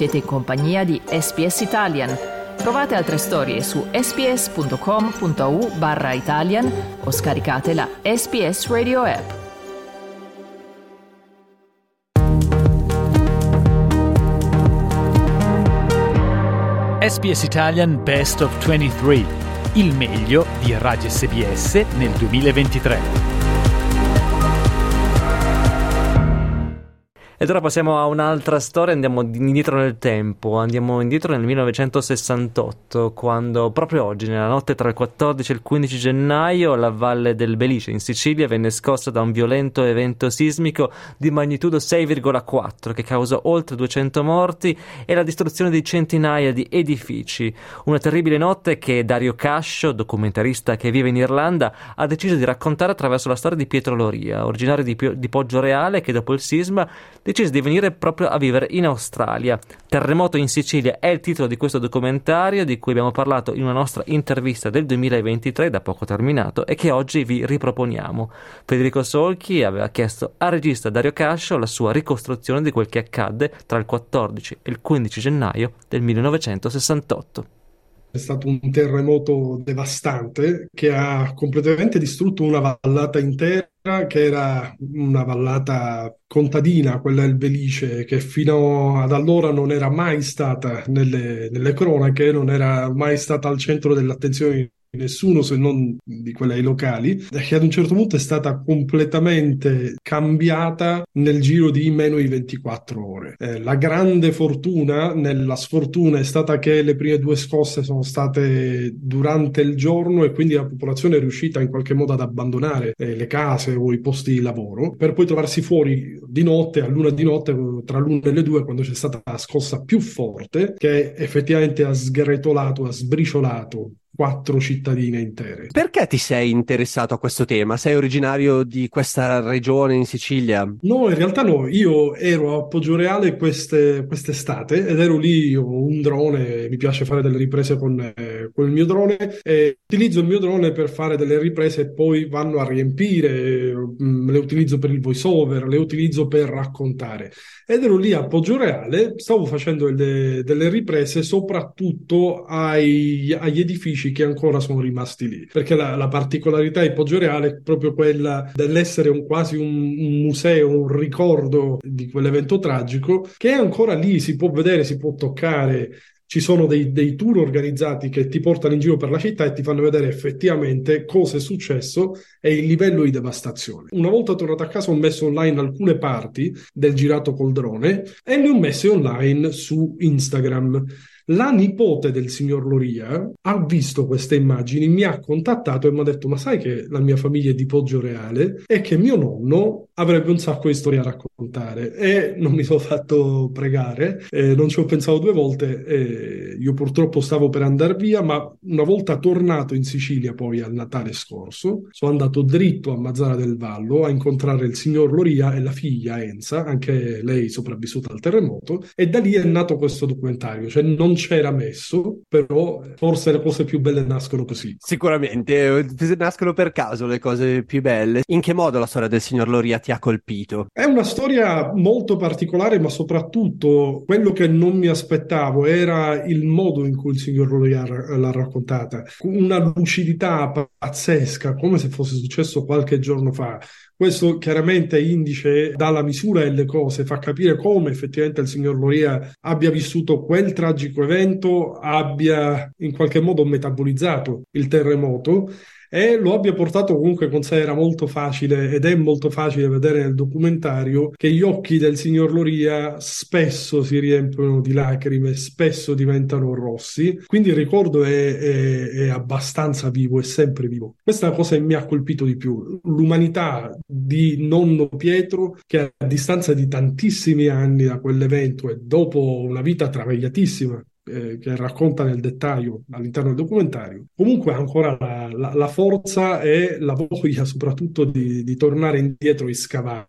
Siete in compagnia di SPS Italian. Trovate altre storie su sps.com.au barra Italian o scaricate la SPS Radio app. SPS Italian Best of 23, il meglio di Radio SBS nel 2023. Ed ora passiamo a un'altra storia, andiamo indietro nel tempo, andiamo indietro nel 1968, quando proprio oggi, nella notte tra il 14 e il 15 gennaio, la valle del Belice in Sicilia venne scossa da un violento evento sismico di magnitudo 6,4 che causò oltre 200 morti e la distruzione di centinaia di edifici. Una terribile notte che Dario Cascio, documentarista che vive in Irlanda, ha deciso di raccontare attraverso la storia di Pietro Loria, originario di, di Poggio Reale che dopo il sisma decise di venire proprio a vivere in Australia. Terremoto in Sicilia è il titolo di questo documentario di cui abbiamo parlato in una nostra intervista del 2023, da poco terminato, e che oggi vi riproponiamo. Federico Solchi aveva chiesto al regista Dario Cascio la sua ricostruzione di quel che accadde tra il 14 e il 15 gennaio del 1968. È stato un terremoto devastante che ha completamente distrutto una vallata intera che era una vallata contadina, quella del Belice, che fino ad allora non era mai stata nelle, nelle cronache, non era mai stata al centro dell'attenzione nessuno se non di quelle locali, che ad un certo punto è stata completamente cambiata nel giro di meno di 24 ore. Eh, la grande fortuna nella sfortuna è stata che le prime due scosse sono state durante il giorno e quindi la popolazione è riuscita in qualche modo ad abbandonare eh, le case o i posti di lavoro per poi trovarsi fuori di notte, a luna di notte, tra l'una e le due, quando c'è stata la scossa più forte che effettivamente ha sgretolato, ha sbriciolato quattro cittadine intere. Perché ti sei interessato a questo tema? Sei originario di questa regione in Sicilia? No, in realtà no, io ero a Poggioreale queste, quest'estate ed ero lì, ho un drone, mi piace fare delle riprese con, eh, con, il mio drone e utilizzo il mio drone per fare delle riprese e poi vanno a riempire, mh, mm, le utilizzo per il voice over, le utilizzo per raccontare. Ed ero lì a Poggioreale, stavo facendo delle, delle riprese soprattutto ai, agli edifici che ancora sono rimasti lì. Perché la, la particolarità di Poggioreale è proprio quella dell'essere un, quasi un, un, museo, un ricordo di quell'evento tragico, che è ancora lì, si può vedere, si può toccare ci sono dei, dei, tour organizzati che ti portano in giro per la città e ti fanno vedere effettivamente cosa è successo e il livello di devastazione. Una volta tornato a casa ho messo online alcune parti del girato col drone e le ho messe online su Instagram. La nipote del signor Loria ha visto queste immagini, mi ha contattato e mi ha detto: Ma sai che la mia famiglia è di Poggio Reale e che mio nonno avrebbe un sacco di storie a raccontare. E non mi sono fatto pregare, eh, non ci ho pensato due volte. Eh, io purtroppo stavo per andare via, ma una volta tornato in Sicilia, poi al Natale scorso, sono andato dritto a Mazzara del Vallo a incontrare il signor Loria e la figlia Enza, anche lei sopravvissuta al terremoto, e da lì è nato questo documentario. Cioè, non c'era messo, però forse le cose più belle nascono così. Sicuramente, eh, nascono per caso le cose più belle. In che modo la storia del signor Loria ti ha colpito? È una storia molto particolare, ma soprattutto quello che non mi aspettavo era il modo in cui il signor Loria l'ha raccontata. Una lucidità pazzesca, come se fosse successo qualche giorno fa. Questo chiaramente indice dalla misura delle cose, fa capire come effettivamente il signor Loria abbia vissuto quel tragico evento, abbia in qualche modo metabolizzato il terremoto e lo abbia portato comunque con sé era molto facile ed è molto facile vedere nel documentario che gli occhi del signor Loria spesso si riempiono di lacrime, spesso diventano rossi, quindi il ricordo è, è, è abbastanza vivo, è sempre vivo. Questa è la cosa che mi ha colpito di più, l'umanità di nonno Pietro che a distanza di tantissimi anni da quell'evento e dopo una vita travagliatissima eh, che racconta nel dettaglio all'interno del documentario, comunque ancora la, la, la, forza e la voglia soprattutto di, di tornare indietro e scavare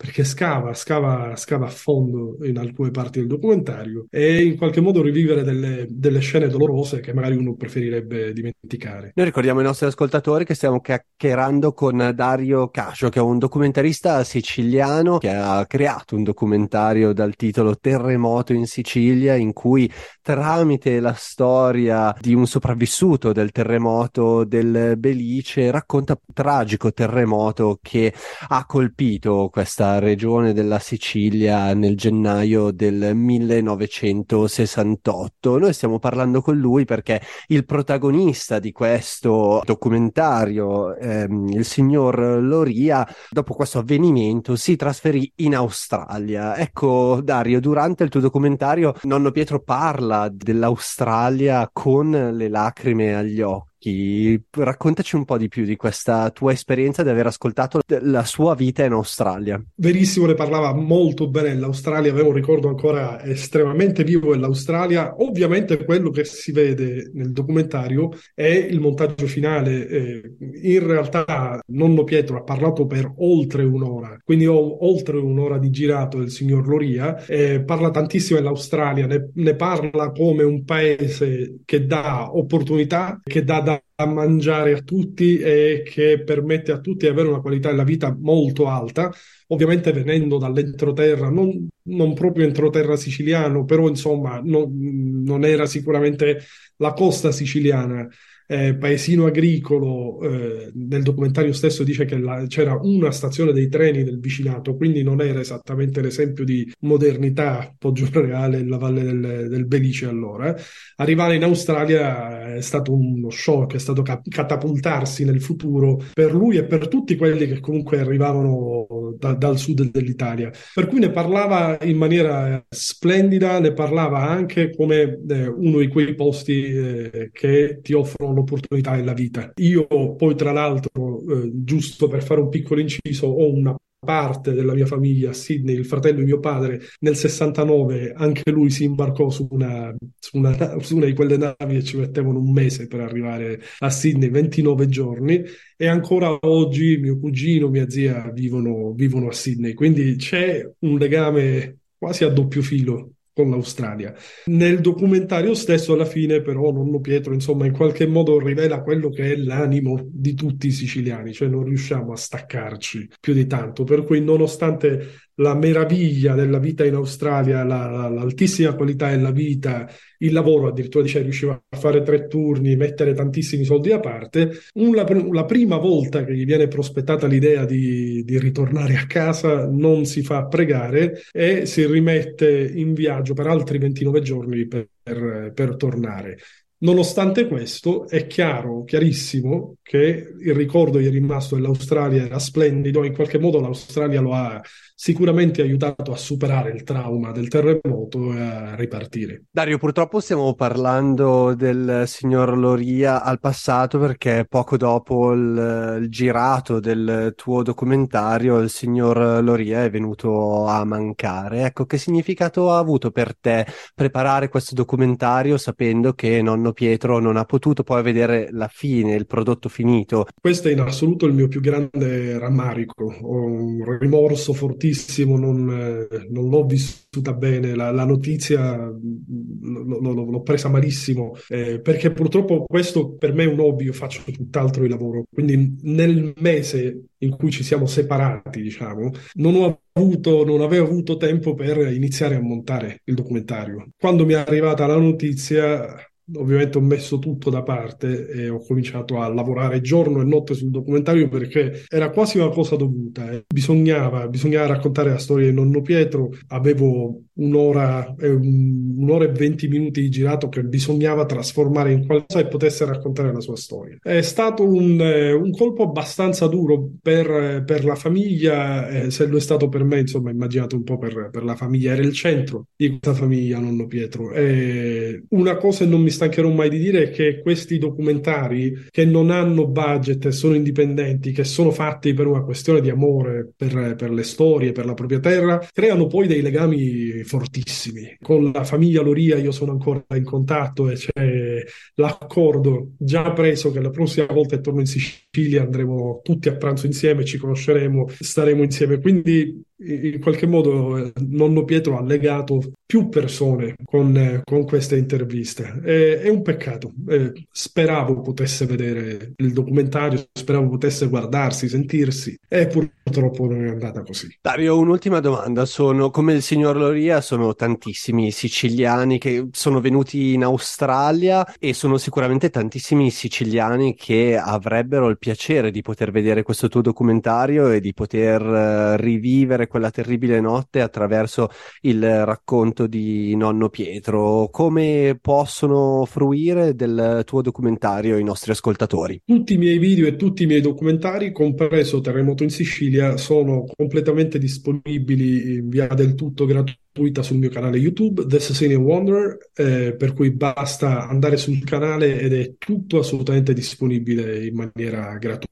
perché scava, scava, scava a fondo in alcune parti del documentario e in qualche modo rivivere delle, delle, scene dolorose che magari uno preferirebbe dimenticare. Noi ricordiamo ai nostri ascoltatori che stiamo chiacchierando con Dario Cascio, che è un documentarista siciliano che ha creato un documentario dal titolo Terremoto in Sicilia, in cui tramite la storia di un sopravvissuto del terremoto del Belice racconta un tragico terremoto che ha colpito questa regione della Sicilia nel gennaio del 1968. Noi stiamo parlando con lui perché il protagonista di questo documentario, ehm, il signor Loria, dopo questo avvenimento si trasferì in Australia. Ecco, Dario, durante il tuo documentario, nonno Pietro parla dell'Australia con le lacrime agli occhi Chi, raccontaci un po' di più di questa tua esperienza di aver ascoltato la sua vita in Australia. Verissimo, ne parlava molto bene dell'Australia, avevo un ricordo ancora estremamente vivo dell'Australia. Ovviamente quello che si vede nel documentario è il montaggio finale. Eh, in realtà nonno Pietro ha parlato per oltre un'ora, quindi ho oltre un'ora di girato del signor Loria, parla tantissimo dell'Australia, ne, ne parla come un paese che dà opportunità, che dà da mangiare a tutti e che permette a tutti di avere una qualità della vita molto alta, ovviamente venendo dall'entroterra, non, non proprio entroterra siciliano, però insomma non, non era sicuramente la costa siciliana eh, paesino agricolo, eh, nel documentario stesso dice che la, c'era una stazione dei treni del vicinato, quindi non era esattamente l'esempio di modernità Poggio Reale la valle del, del Belice allora. Arrivare in Australia è stato uno shock, è stato ca- catapultarsi nel futuro per lui e per tutti quelli che comunque arrivavano da, dal sud dell'Italia. Per cui ne parlava in maniera splendida, ne parlava anche come eh, uno di quei posti eh, che ti offrono l'opportunità nella vita. Io poi tra l'altro, eh, giusto per fare un piccolo inciso, ho una parte della mia famiglia a Sydney, il fratello di mio padre, nel 69 anche lui si imbarcò su una, su una, su una di quelle navi e ci mettevano un mese per arrivare a Sydney, 29 giorni, e ancora oggi mio cugino, mia zia vivono, vivono a Sydney, quindi c'è un legame quasi a doppio filo con l'Australia. Nel documentario stesso, alla fine, però, nonno Pietro, insomma, in qualche modo rivela quello che è l'animo di tutti i siciliani, cioè non riusciamo a staccarci più di tanto. Per cui, nonostante la meraviglia della vita in Australia, la, la, l'altissima qualità della vita, il lavoro, addirittura dice, riusciva a fare tre turni, mettere tantissimi soldi da parte. Una, la prima volta che gli viene prospettata l'idea di, di, ritornare a casa, non si fa pregare e si rimette in viaggio per altri 29 giorni per, per, per tornare. Nonostante questo, è chiaro, chiarissimo, che il ricordo gli è rimasto dell'Australia era splendido, in qualche modo l'Australia lo ha sicuramente aiutato a superare il trauma del terremoto e a ripartire. Dario, purtroppo stiamo parlando del signor Loria al passato perché poco dopo il, il girato del tuo documentario il signor Loria è venuto a mancare. Ecco, che significato ha avuto per te preparare questo documentario sapendo che nonno Pietro non ha potuto poi vedere la fine, il prodotto finito? Questo è in assoluto il mio più grande rammarico, ho un rimorso fortissimo non, eh, non l'ho vissuta bene, la, la notizia l- l- l'ho presa malissimo, eh, perché purtroppo questo per me è un hobby, io faccio tutt'altro di lavoro, quindi nel mese in cui ci siamo separati, diciamo, non ho avuto, non avevo avuto tempo per iniziare a montare il documentario. Quando mi è arrivata la notizia ovviamente ho messo tutto da parte e ho cominciato a lavorare giorno e notte sul documentario perché era quasi una cosa dovuta. Eh. Bisognava, bisognava, raccontare la storia di nonno Pietro. Avevo un'ora, un'ora e venti minuti di girato che bisognava trasformare in qualcosa e potesse raccontare la sua storia. È stato un, eh, un colpo abbastanza duro per, per la famiglia, eh, se lo è stato per me, insomma, immaginate un po' per, per, la famiglia. Era il centro di questa famiglia, nonno Pietro. E una cosa non mi stancherò mai di dire è che questi documentari che non hanno budget e sono indipendenti, che sono fatti per una questione di amore per, per le storie, per la propria terra, creano poi dei legami fortissimi. Con la famiglia Loria io sono ancora in contatto e c'è l'accordo già preso che la prossima volta che torno in Sicilia andremo tutti a pranzo insieme, ci conosceremo, staremo insieme. Quindi in qualche modo nonno Pietro ha legato più persone con, con queste interviste. È, è un peccato. Eh, speravo potesse vedere il documentario, speravo potesse guardarsi, sentirsi, e purtroppo non è andata così. Dario, un'ultima domanda. Sono, come il signor Loria, sono tantissimi siciliani che sono venuti in Australia e sono sicuramente tantissimi siciliani che avrebbero il piacere di poter vedere questo tuo documentario e di poter uh, rivivere quella terribile notte attraverso il racconto di nonno Pietro. Come possono fruire del tuo documentario i nostri ascoltatori? Tutti i miei video e tutti i miei documentari, compreso Terremoto in Sicilia, sono completamente disponibili in via del tutto gratuita sul mio canale YouTube, The Sicilian Wonder, eh, per cui basta andare sul canale ed è tutto assolutamente disponibile in maniera gratuita.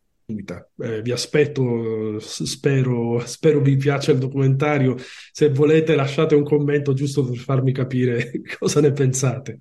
Eh, vi aspetto, spero, spero vi piaccia il documentario. Se volete lasciate un commento giusto per farmi capire cosa ne pensate.